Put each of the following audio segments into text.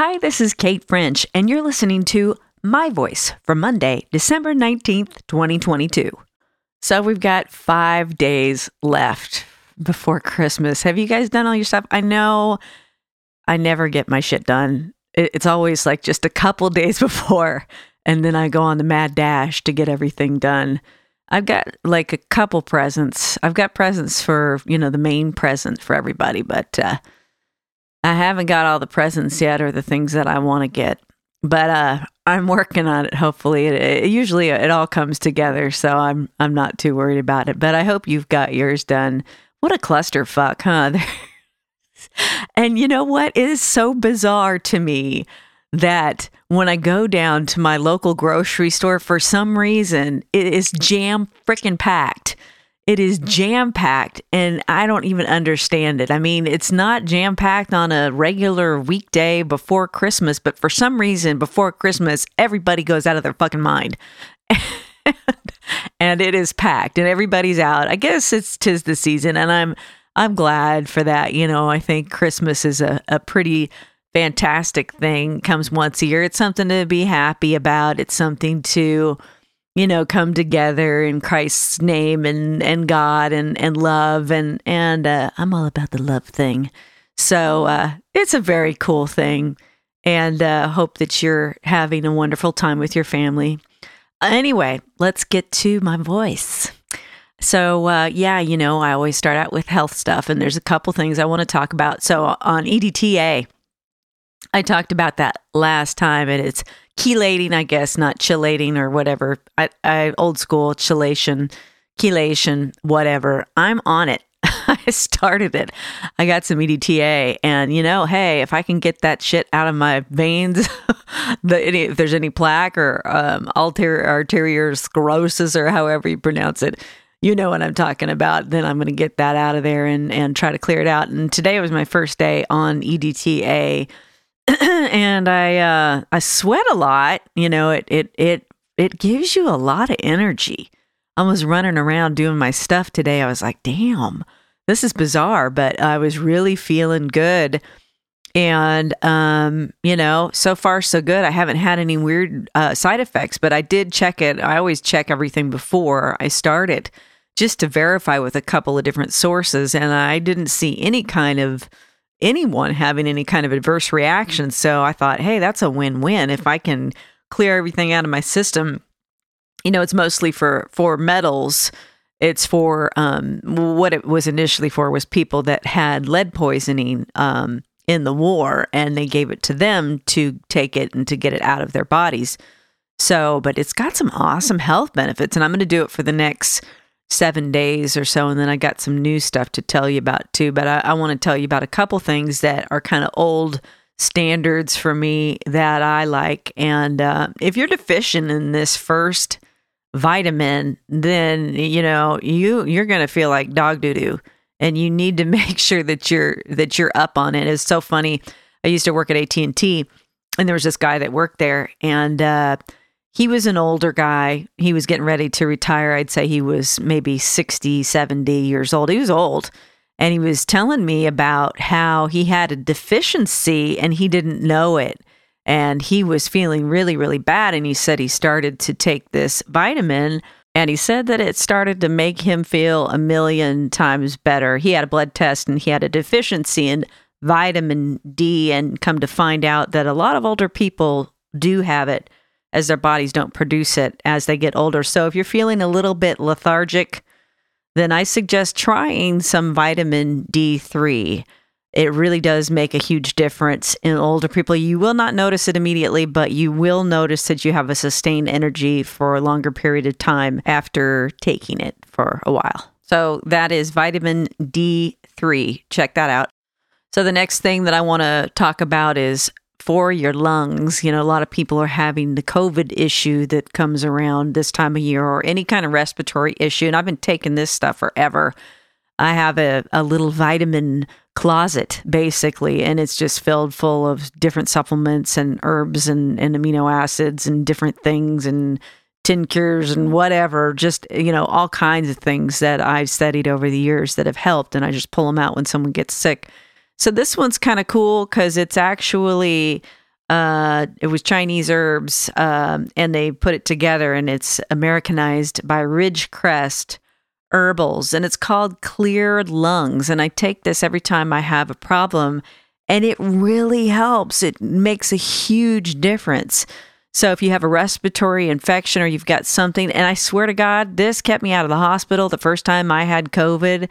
Hi, this is Kate French, and you're listening to My Voice for Monday, December 19th, 2022. So we've got five days left before Christmas. Have you guys done all your stuff? I know I never get my shit done. It's always like just a couple days before, and then I go on the mad dash to get everything done. I've got like a couple presents. I've got presents for, you know, the main present for everybody, but uh, I haven't got all the presents yet or the things that I want to get. But uh, I'm working on it. Hopefully, it, it, usually it all comes together, so I'm I'm not too worried about it. But I hope you've got yours done. What a clusterfuck, huh? and you know what? It is so bizarre to me that when I go down to my local grocery store, for some reason, it is jam freaking packed. It is jam packed, and I don't even understand it. I mean, it's not jam packed on a regular weekday before Christmas, but for some reason, before Christmas, everybody goes out of their fucking mind. and it is packed, and everybody's out. I guess it's tis the season, and I'm I'm glad for that. You know, I think Christmas is a, a pretty fantastic thing comes once a year. It's something to be happy about. It's something to, you know, come together in Christ's name and and God and and love and and uh, I'm all about the love thing. So uh, it's a very cool thing, and uh, hope that you're having a wonderful time with your family. Anyway, let's get to my voice. So, uh, yeah, you know, I always start out with health stuff, and there's a couple things I want to talk about. So, on EDTA, I talked about that last time, and it's chelating, I guess, not chelating or whatever. I, I old school chelation, chelation, whatever. I'm on it. I started it. I got some EDTA, and you know, hey, if I can get that shit out of my veins, the, any, if there's any plaque or um, sclerosis or however you pronounce it, you know what I'm talking about. Then I'm going to get that out of there and and try to clear it out. And today was my first day on EDTA and I uh, I sweat a lot. You know, it it it it gives you a lot of energy. I was running around doing my stuff today. I was like, damn, this is bizarre, but I was really feeling good. And um, you know, so far so good. I haven't had any weird uh, side effects, but I did check it. I always check everything before I started, just to verify with a couple of different sources, and I didn't see any kind of anyone having any kind of adverse reaction. So I thought, hey, that's a win win. If I can clear everything out of my system, you know, it's mostly for for metals. It's for um, what it was initially for was people that had lead poisoning um, in the war, and they gave it to them to take it and to get it out of their bodies. So, but it's got some awesome health benefits, and I'm going to do it for the next seven days or so. And then I got some new stuff to tell you about too. But I, I want to tell you about a couple things that are kind of old standards for me that I like. And uh, if you're deficient in this first vitamin, then you know you you're to feel like dog doo doo, and you need to make sure that you're that you're up on it. It's so funny. I used to work at AT and T, and there was this guy that worked there, and uh, he was an older guy. He was getting ready to retire. I'd say he was maybe 60, 70 years old. He was old. And he was telling me about how he had a deficiency and he didn't know it. And he was feeling really, really bad. And he said he started to take this vitamin. And he said that it started to make him feel a million times better. He had a blood test and he had a deficiency in vitamin D, and come to find out that a lot of older people do have it as their bodies don't produce it as they get older. So if you're feeling a little bit lethargic, then I suggest trying some vitamin D3. It really does make a huge difference in older people. You will not notice it immediately, but you will notice that you have a sustained energy for a longer period of time after taking it for a while. So that is vitamin D3. Check that out. So the next thing that I want to talk about is for your lungs. You know, a lot of people are having the COVID issue that comes around this time of year or any kind of respiratory issue. And I've been taking this stuff forever. I have a, a little vitamin closet basically, and it's just filled full of different supplements and herbs and, and amino acids and different things and tinctures and whatever, just, you know, all kinds of things that I've studied over the years that have helped. And I just pull them out when someone gets sick. So this one's kind of cool because it's actually Uh, it was Chinese herbs, um, and they put it together, and it's Americanized by Ridgecrest Herbals, and it's called Clear Lungs. And I take this every time I have a problem, and it really helps. It makes a huge difference. So if you have a respiratory infection or you've got something, and I swear to God, this kept me out of the hospital the first time I had COVID.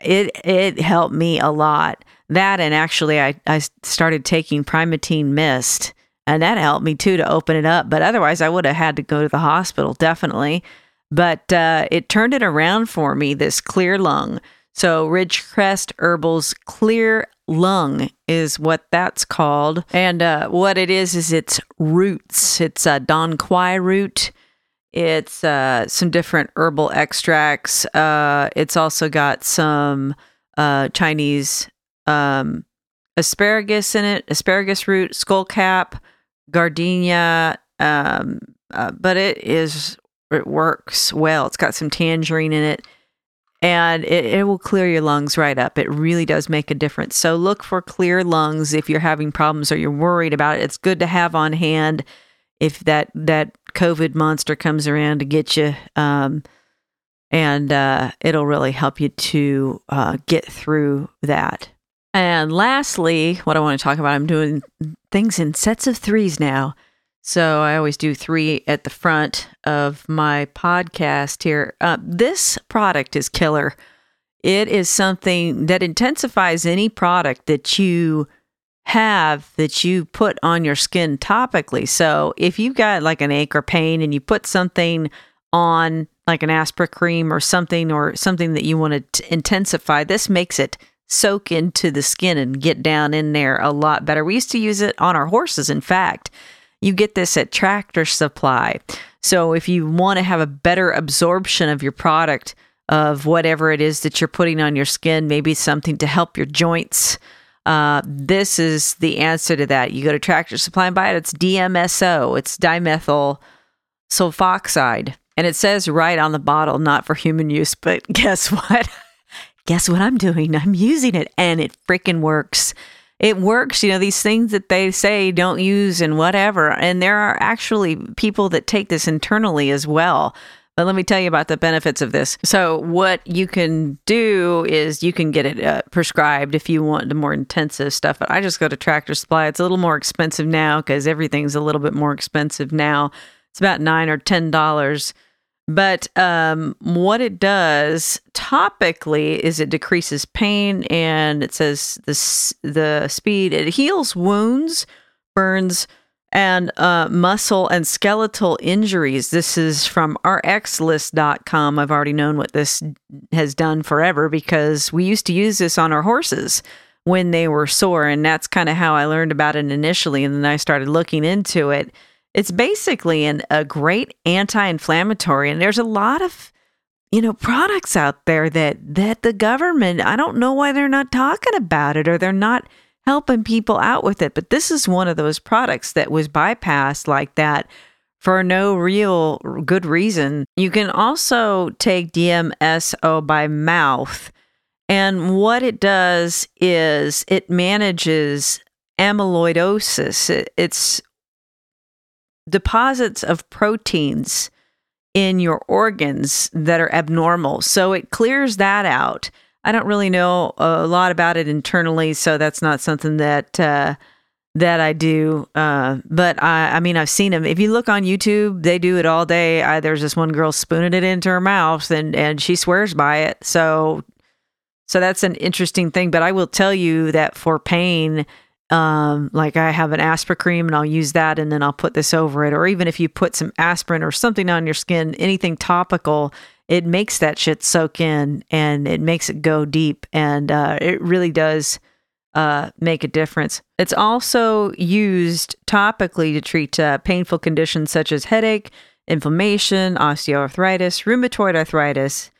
It it helped me a lot. That and actually I, I started taking Primatene Mist and that helped me too to open it up. But otherwise I would have had to go to the hospital, definitely. But uh, it turned it around for me, this clear lung. So Ridgecrest Herbals Clear Lung is what that's called. And uh, what it is, is it's roots. It's a Dong Quai root. It's uh, some different herbal extracts. Uh, it's also got some uh, Chinese um, asparagus in it, asparagus root, skullcap, gardenia. Um, uh, but it is, it works well. It's got some tangerine in it and it, it will clear your lungs right up. It really does make a difference. So look for clear lungs if you're having problems or you're worried about it. It's good to have on hand if that that COVID monster comes around to get you. Um, and uh, it'll really help you to uh, get through that. And lastly, what I want to talk about, I'm doing things in sets of threes now. So I always do three at the front of my podcast here. Uh, this product is killer. It is something that intensifies any product that you have that you put on your skin topically. So if you've got like an ache or pain and you put something on like an aspirin Aspercreme or something or something that you want to intensify, this makes it soak into the skin and get down in there a lot better. We used to use it on our horses, in fact. You get this at Tractor Supply. So if you want to have a better absorption of your product, of whatever it is that you're putting on your skin, maybe something to help your joints. Uh, this is the answer to that. You go to Tractor Supply and buy it. It's DMSO. It's dimethyl sulfoxide, and it says right on the bottle, not for human use. But guess what? guess what I'm doing? I'm using it, and it freaking works it works. You know, these things that they say don't use and whatever. And there are actually people that take this internally as well. But let me tell you about the benefits of this. So, what you can do is you can get it uh, prescribed if you want the more intensive stuff. But I just go to Tractor Supply. It's a little more expensive now because everything's a little bit more expensive now. It's about nine or ten dollars but um, what it does topically is it decreases pain and it says the, the speed, it heals wounds, burns, and uh, muscle and skeletal injuries. This is from rxlist.com. I've already known what this has done forever because we used to use this on our horses when they were sore. And that's kind of how I learned about it initially. And then I started looking into it. It's basically an, a great anti-inflammatory, and there's a lot of you know products out there that that the government I don't know why they're not talking about it or they're not helping people out with it. But this is one of those products that was bypassed like that for no real good reason. You can also take DMSO by mouth. And what it does is it manages amyloidosis. it's deposits of proteins in your organs that are abnormal. So it clears that out. I don't really know a lot about it internally, so that's not something that uh, that I do. Uh, but I, I mean, I've seen them. If you look on YouTube, they do it all day. I, there's this one girl spooning it into her mouth, and and she swears by it. So, so that's an interesting thing. But I will tell you that for pain, um, like I have an aspirin Aspercreme and I'll use that and then I'll put this over it. Or even if you put some aspirin or something on your skin, anything topical, it makes that shit soak in and it makes it go deep. And uh, it really does uh, make a difference. It's also used topically to treat uh, painful conditions such as headache, inflammation, osteoarthritis, rheumatoid arthritis,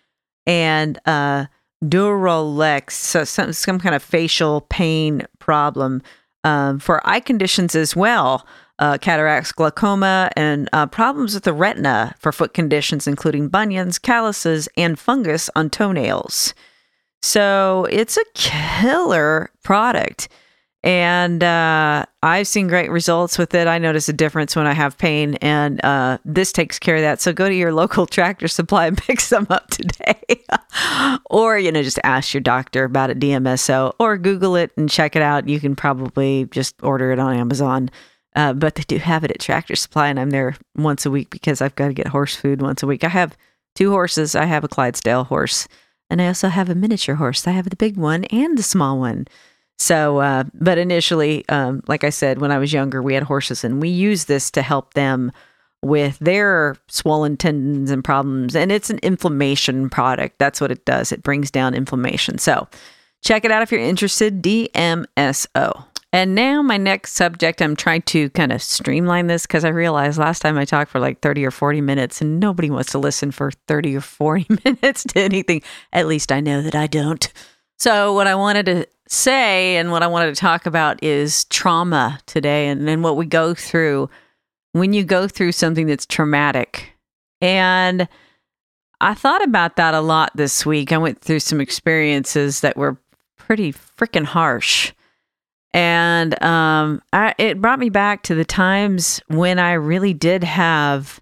and uh, Duralex, so some, some kind of facial pain problem um, for eye conditions as well. Uh, cataracts, glaucoma, and uh, problems with the retina for foot conditions, including bunions, calluses, and fungus on toenails. So it's a killer product. And uh, I've seen great results with it. I notice a difference when I have pain, and uh, this takes care of that. So go to your local tractor supply and pick some up today. or, you know, just ask your doctor about it, DMSO, or Google it and check it out. You can probably just order it on Amazon. Uh, but they do have it at Tractor Supply, and I'm there once a week because I've got to get horse food once a week. I have two horses. I have a Clydesdale horse, and I also have a miniature horse. I have the big one and the small one. So, uh, but initially, um, like I said, when I was younger, we had horses and we used this to help them with their swollen tendons and problems. And it's an inflammation product. That's what it does. It brings down inflammation. So, check it out if you're interested. DMSO. And now, my next subject, I'm trying to kind of streamline this because I realized last time I talked for like 30 or 40 minutes, and nobody wants to listen for 30 or 40 minutes to anything. At least I know that I don't. So, what I wanted to say and what I wanted to talk about is trauma today and then what we go through when you go through something that's traumatic. And I thought about that a lot this week. I went through some experiences that were pretty freaking harsh. And um, I, it brought me back to the times when I really did have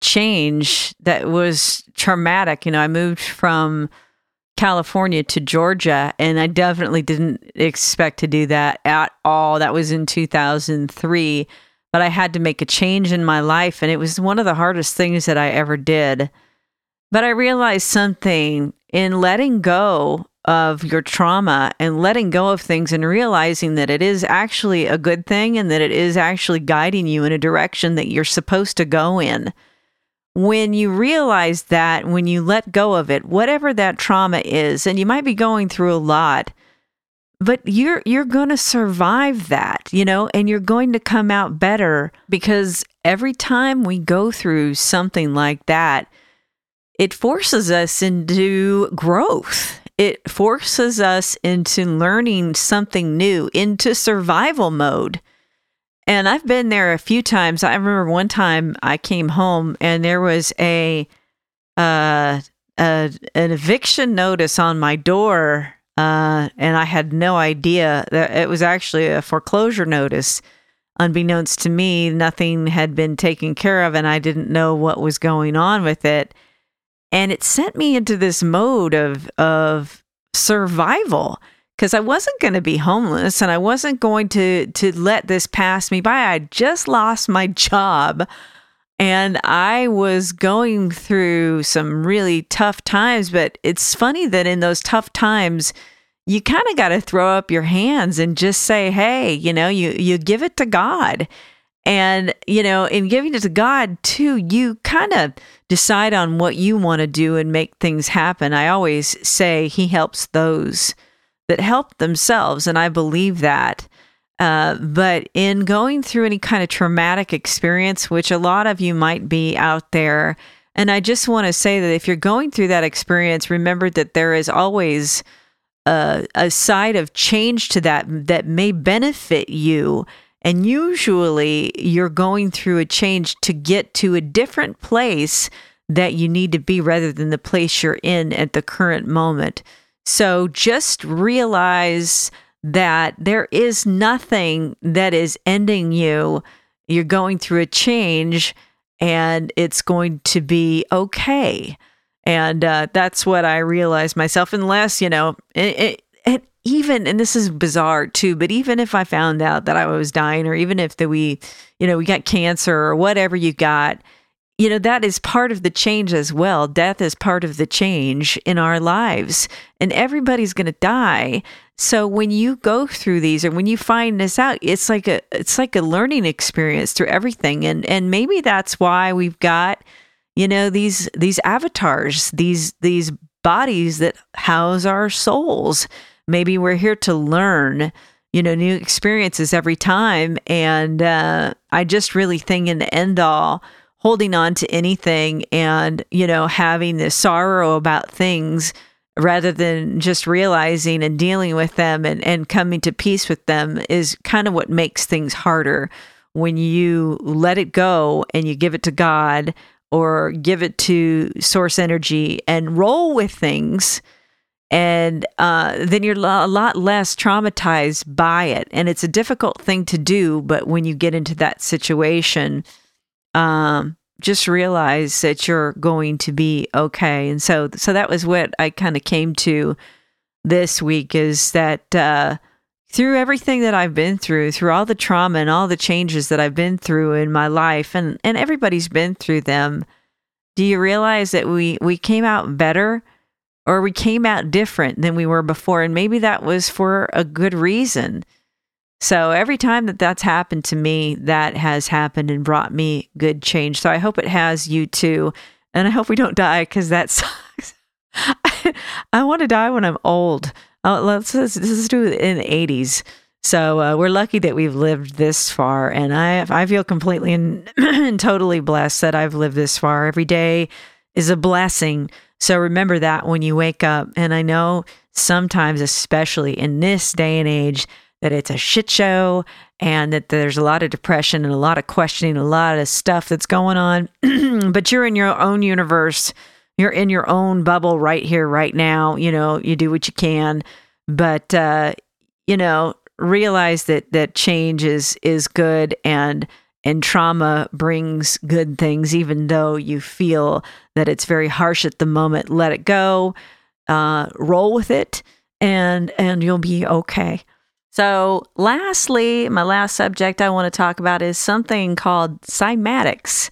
change that was traumatic. You know, I moved from California to Georgia, and I definitely didn't expect to do that at all. That was in 2003, but I had to make a change in my life, and it was one of the hardest things that I ever did. But I realized something in letting go of your trauma and letting go of things and realizing that it is actually a good thing and that it is actually guiding you in a direction that you're supposed to go in when you realize that, when you let go of it, whatever that trauma is, and you might be going through a lot, but you're you're going to survive that, you know, and you're going to come out better because every time we go through something like that, it forces us into growth. It forces us into learning something new, into survival mode. And I've been there a few times. I remember one time I came home and there was a uh, a an eviction notice on my door, uh, and I had no idea that it was actually a foreclosure notice. Unbeknownst to me, nothing had been taken care of, and I didn't know what was going on with it. And it sent me into this mode of of survival because I wasn't going to be homeless and I wasn't going to to let this pass me by. I just lost my job and I was going through some really tough times, but it's funny that in those tough times you kind of got to throw up your hands and just say, "Hey, you know, you you give it to God." And, you know, in giving it to God too, you kind of decide on what you want to do and make things happen. I always say he helps those that help themselves, and I believe that. Uh, but in going through any kind of traumatic experience, which a lot of you might be out there, and I just want to say that if you're going through that experience, remember that there is always a, a side of change to that that may benefit you. And usually you're going through a change to get to a different place that you need to be rather than the place you're in at the current moment. So just realize that there is nothing that is ending you. You're going through a change and it's going to be okay. And uh, that's what I realized myself. Unless, you know, it, it, even, and this is bizarre too, but even if I found out that I was dying, or even if that we, you know, we got cancer or whatever you got, you know, that is part of the change as well. Death is part of the change in our lives, and everybody's going to die. So when you go through these or when you find this out, it's like a it's like a learning experience through everything. And and maybe that's why we've got, you know, these these avatars, these these bodies that house our souls. Maybe we're here to learn, you know, new experiences every time. And uh, I just really think in the end all holding on to anything and, you know, having this sorrow about things rather than just realizing and dealing with them and, and coming to peace with them is kind of what makes things harder when you let it go and you give it to God or give it to source energy and roll with things and uh, then you're a lot less traumatized by it. And it's a difficult thing to do, but when you get into that situation, um, just realize that you're going to be okay. And so, so that was what I kind of came to this week is that uh, through everything that I've been through, through all the trauma and all the changes that I've been through in my life, and and everybody's been through them. Do you realize that we we came out better? Or we came out different than we were before. And maybe that was for a good reason. So every time that that's happened to me, that has happened and brought me good change. So I hope it has you too. And I hope we don't die because that sucks. I, want to die when I'm old. Uh, let's, let's, let's do it in the 80s. So uh, we're lucky that we've lived this far, and I I feel completely and totally blessed that I've lived this far. Every day is a blessing. So remember that when you wake up. And I know sometimes, especially in this day and age, that it's a shit show and that there's a lot of depression and a lot of questioning, a lot of stuff that's going on. but you're in your own universe. You're in your own bubble right here, right now. You know, you do what you can. But, uh, you know, realize that that change is is good and and trauma brings good things, even though you feel that it's very harsh at the moment. Let it go, uh, roll with it, and and you'll be okay. So, lastly, my last subject I want to talk about is something called cymatics,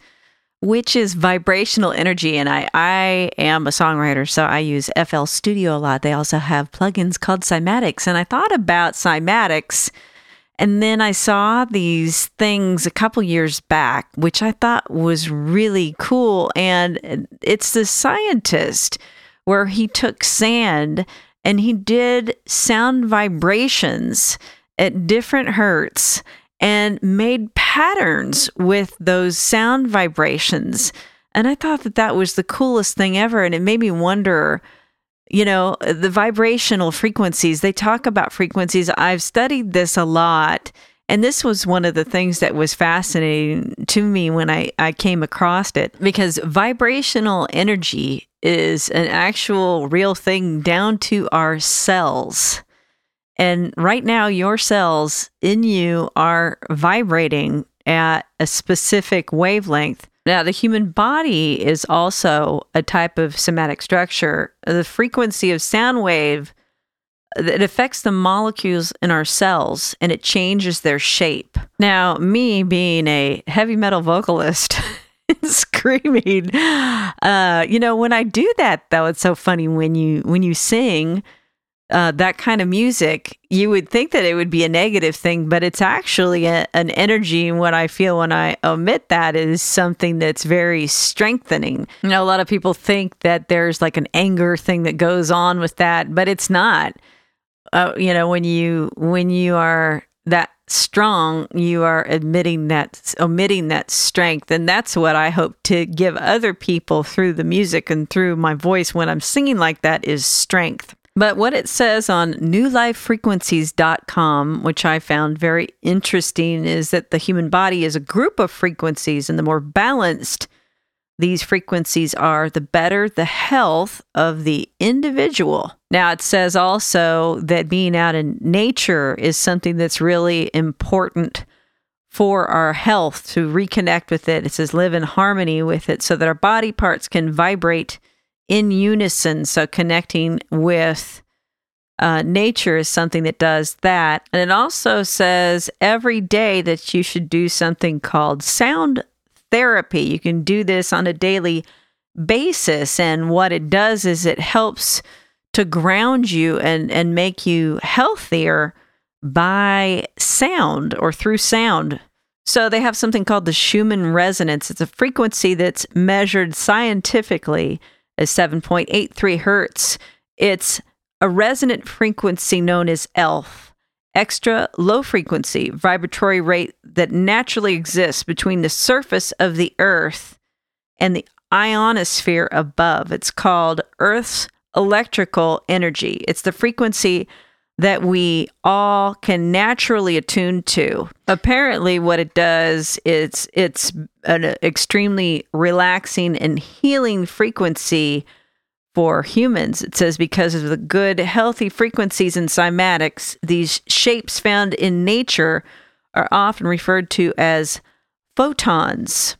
which is vibrational energy. And I, I am a songwriter, so I use FL Studio a lot. They also have plugins called cymatics. And I thought about cymatics and then I saw these things a couple years back, which I thought was really cool. And it's the scientist where he took sand and he did sound vibrations at different hertz and made patterns with those sound vibrations. And I thought that that was the coolest thing ever. And it made me wonder you know, the vibrational frequencies, they talk about frequencies. I've studied this a lot. And this was one of the things that was fascinating to me when I, I came across it because vibrational energy is an actual real thing down to our cells. And right now, your cells in you are vibrating at a specific wavelength now, the human body is also a type of cymatic structure. The frequency of sound wave it affects the molecules in our cells and it changes their shape. Now, me being a heavy metal vocalist screaming, uh, you know, when I do that though, it's so funny when you when you sing uh, that kind of music, you would think that it would be a negative thing, but it's actually a, an energy. And what I feel when I omit that is something that's very strengthening. You know, a lot of people think that there's like an anger thing that goes on with that, but it's not. Uh, you know, when you when you are that strong, you are admitting that omitting that strength, and that's what I hope to give other people through the music and through my voice when I'm singing like that is strength. But what it says on newlifefrequencies.com, which I found very interesting, is that the human body is a group of frequencies, and the more balanced these frequencies are, the better the health of the individual. Now, it says also that being out in nature is something that's really important for our health to reconnect with it. It says live in harmony with it so that our body parts can vibrate in unison. So connecting with uh, nature is something that does that. And it also says every day that you should do something called sound therapy. You can do this on a daily basis. And what it does is it helps to ground you and, and make you healthier by sound or through sound. So they have something called the Schumann resonance. It's a frequency that's measured scientifically is 7.83 hertz. It's a resonant frequency known as ELF, extra low frequency vibratory rate that naturally exists between the surface of the Earth and the ionosphere above. It's called Earth's electrical energy. It's the frequency that we all can naturally attune to. Apparently what it does is it's an extremely relaxing and healing frequency for humans. It says because of the good, healthy frequencies in cymatics, these shapes found in nature are often referred to as photons.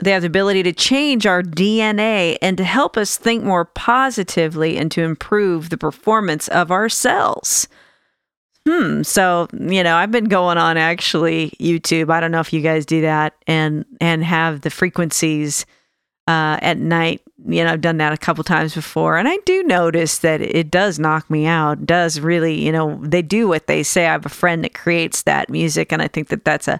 They have the ability to change our DNA and to help us think more positively and to improve the performance of our cells. Hmm. So, you know, I've been going on actually YouTube. I don't know if you guys do that and and have the frequencies uh, at night. You know, I've done that a couple times before, and I do notice that it does knock me out. Does really, you know, they do what they say. I have a friend that creates that music, and I think that that's a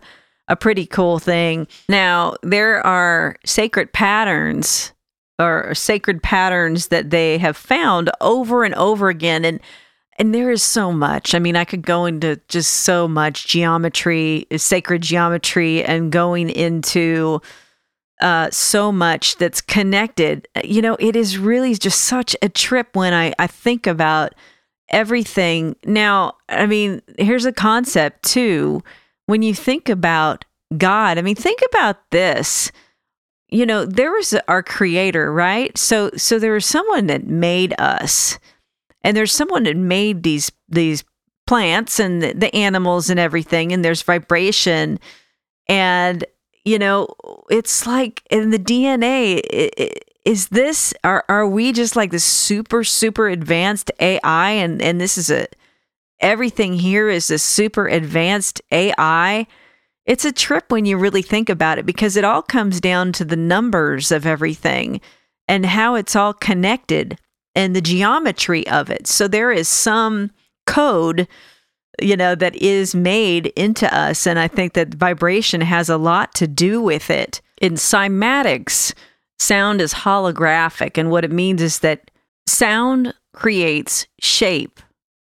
a pretty cool thing. Now, there are sacred patterns or sacred patterns that they have found over and over again, and and there is so much. I mean, I could go into just so much geometry, sacred geometry, and going into uh, so much that's connected. You know, it is really just such a trip when I, I think about everything. Now, I mean, here's a concept too. When you think about God, I mean, think about this. You know, there was our creator, right? So, so there was someone that made us, and there's someone that made these these plants and the, the animals and everything, and there's vibration, and you know, it's like in the DNA. Is this are are we just like this super super advanced AI and and this is a everything here is this super advanced AI? It's a trip when you really think about it because it all comes down to the numbers of everything and how it's all connected and the geometry of it. So there is some code you know, that is made into us. And I think that vibration has a lot to do with it. In cymatics, sound is holographic. And what it means is that sound creates shape,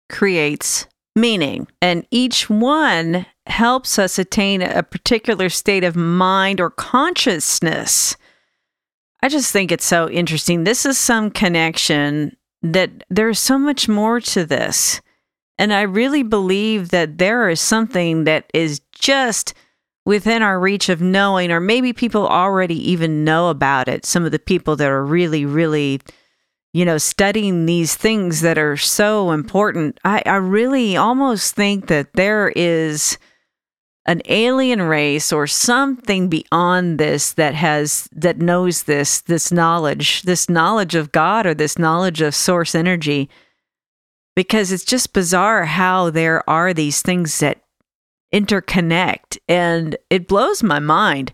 creates meaning. And each one helps us attain a particular state of mind or consciousness. I just think it's so interesting. This is some connection that there's so much more to this. And I really believe that there is something that is just within our reach of knowing, or maybe people already even know about it. Some of the people that are really, really, you know, studying these things that are so important. I, I really almost think that there is an alien race or something beyond this that has that knows this this knowledge this knowledge of god or this knowledge of source energy because it's just bizarre how there are these things that interconnect and it blows my mind.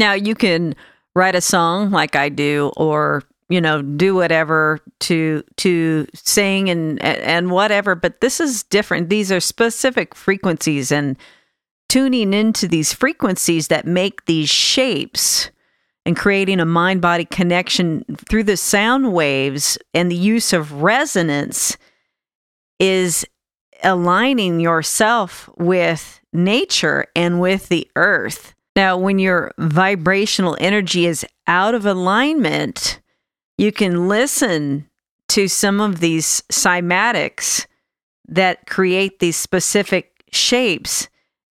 Now, you can write a song like I do or you know do whatever to to sing and and whatever but this is different these are specific frequencies and tuning into these frequencies that make these shapes and creating a mind body connection through the sound waves and the use of resonance is aligning yourself with nature and with the earth. Now, when your vibrational energy is out of alignment, you can listen to some of these cymatics that create these specific shapes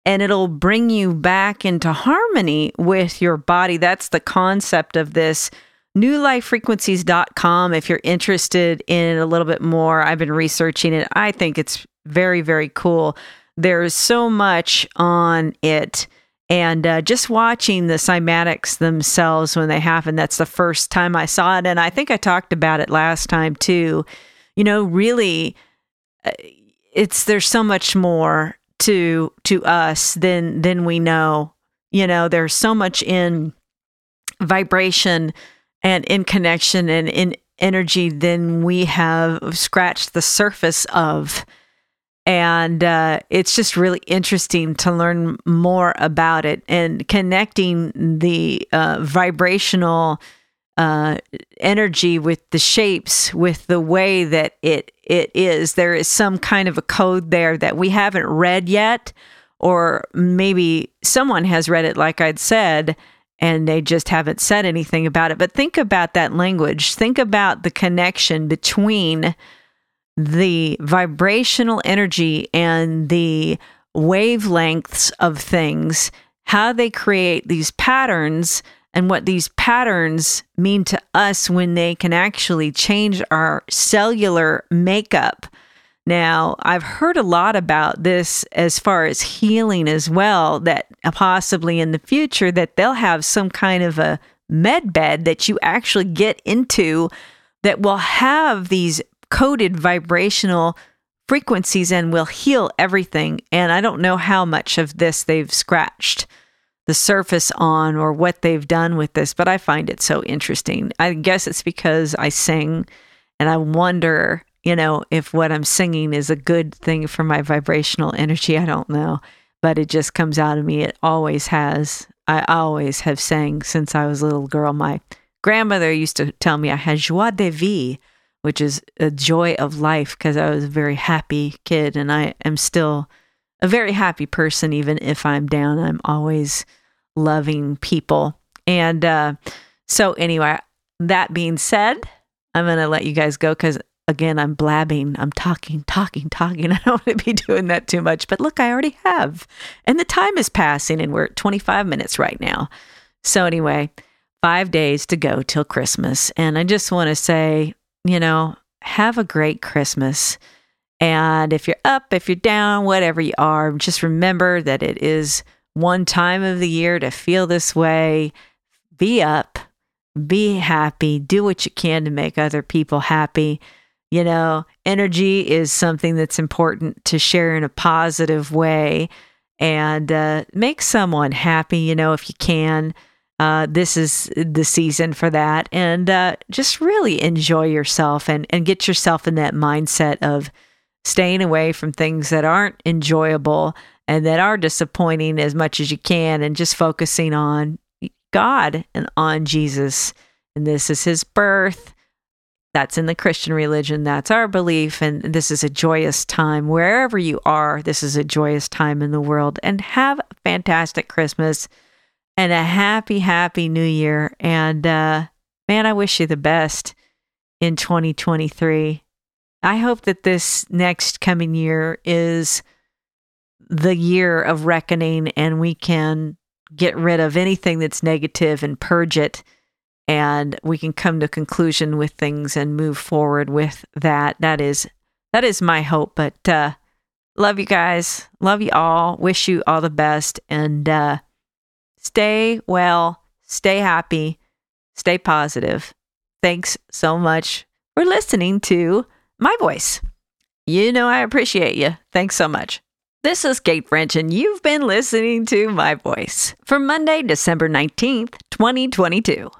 and it'll bring you back into harmony with your body. That's the concept of this newlifefrequencies.com if you're interested in a little bit more. I've been researching it. I think it's very, very cool. There's so much on it. And uh, just watching the cymatics themselves when they happen, that's the first time I saw it. And I think I talked about it last time too. You know, really, uh, it's there's so much more to to us than than we know. You know, there's so much in vibration and in connection and in energy than we have scratched the surface of. And uh, it's just really interesting to learn more about it and connecting the uh, vibrational uh, energy with the shapes, with the way that it it is. There is some kind of a code there that we haven't read yet, or maybe someone has read it, like I'd said, and they just haven't said anything about it. But think about that language. Think about the connection between the vibrational energy and the wavelengths of things, how they create these patterns and what these patterns mean to us when they can actually change our cellular makeup. Now, I've heard a lot about this as far as healing as well, that possibly in the future that they'll have some kind of a med bed that you actually get into that will have these coded vibrational frequencies and will heal everything. And I don't know how much of this they've scratched the surface on or what they've done with this, but I find it so interesting. I guess it's because I sing and I wonder, you know, if what I'm singing is a good thing for my vibrational energy. I don't know, but it just comes out of me. It always has. I always have sang since I was a little girl. My grandmother used to tell me I had joie de vie, which is a joy of life because I was a very happy kid and I am still a very happy person, even if I'm down. I'm always loving people. And uh, so, anyway, that being said, I'm going to let you guys go because, again, I'm blabbing. I'm talking, talking, talking. I don't want to be doing that too much. But look, I already have. And the time is passing, and we're at 25 minutes right now. So, anyway, five days to go till Christmas. And I just want to say, you know, have a great Christmas. And if you're up, if you're down, whatever you are, just remember that it is one time of the year to feel this way. Be up, be happy, do what you can to make other people happy. You know, energy is something that's important to share in a positive way and uh, make someone happy, you know, if you can. Uh, this is the season for that. And uh, just really enjoy yourself and, and get yourself in that mindset of staying away from things that aren't enjoyable and that are disappointing as much as you can and just focusing on God and on Jesus. And this is his birth. That's in the Christian religion. That's our belief. And this is a joyous time. Wherever you are, this is a joyous time in the world. And have a fantastic Christmas and a happy, happy new year. And uh, man, I wish you the best in 2023. I hope that this next coming year is the year of reckoning and we can get rid of anything that's negative and purge it. And we can come to a conclusion with things and move forward with that. That is that is my hope. But uh love you guys. Love you all. Wish you all the best. And uh stay well stay happy stay positive thanks so much for listening to my voice. You know, I appreciate you. Thanks so much. This is Kate French, and you've been listening to my voice for Monday, December 19th, 2022.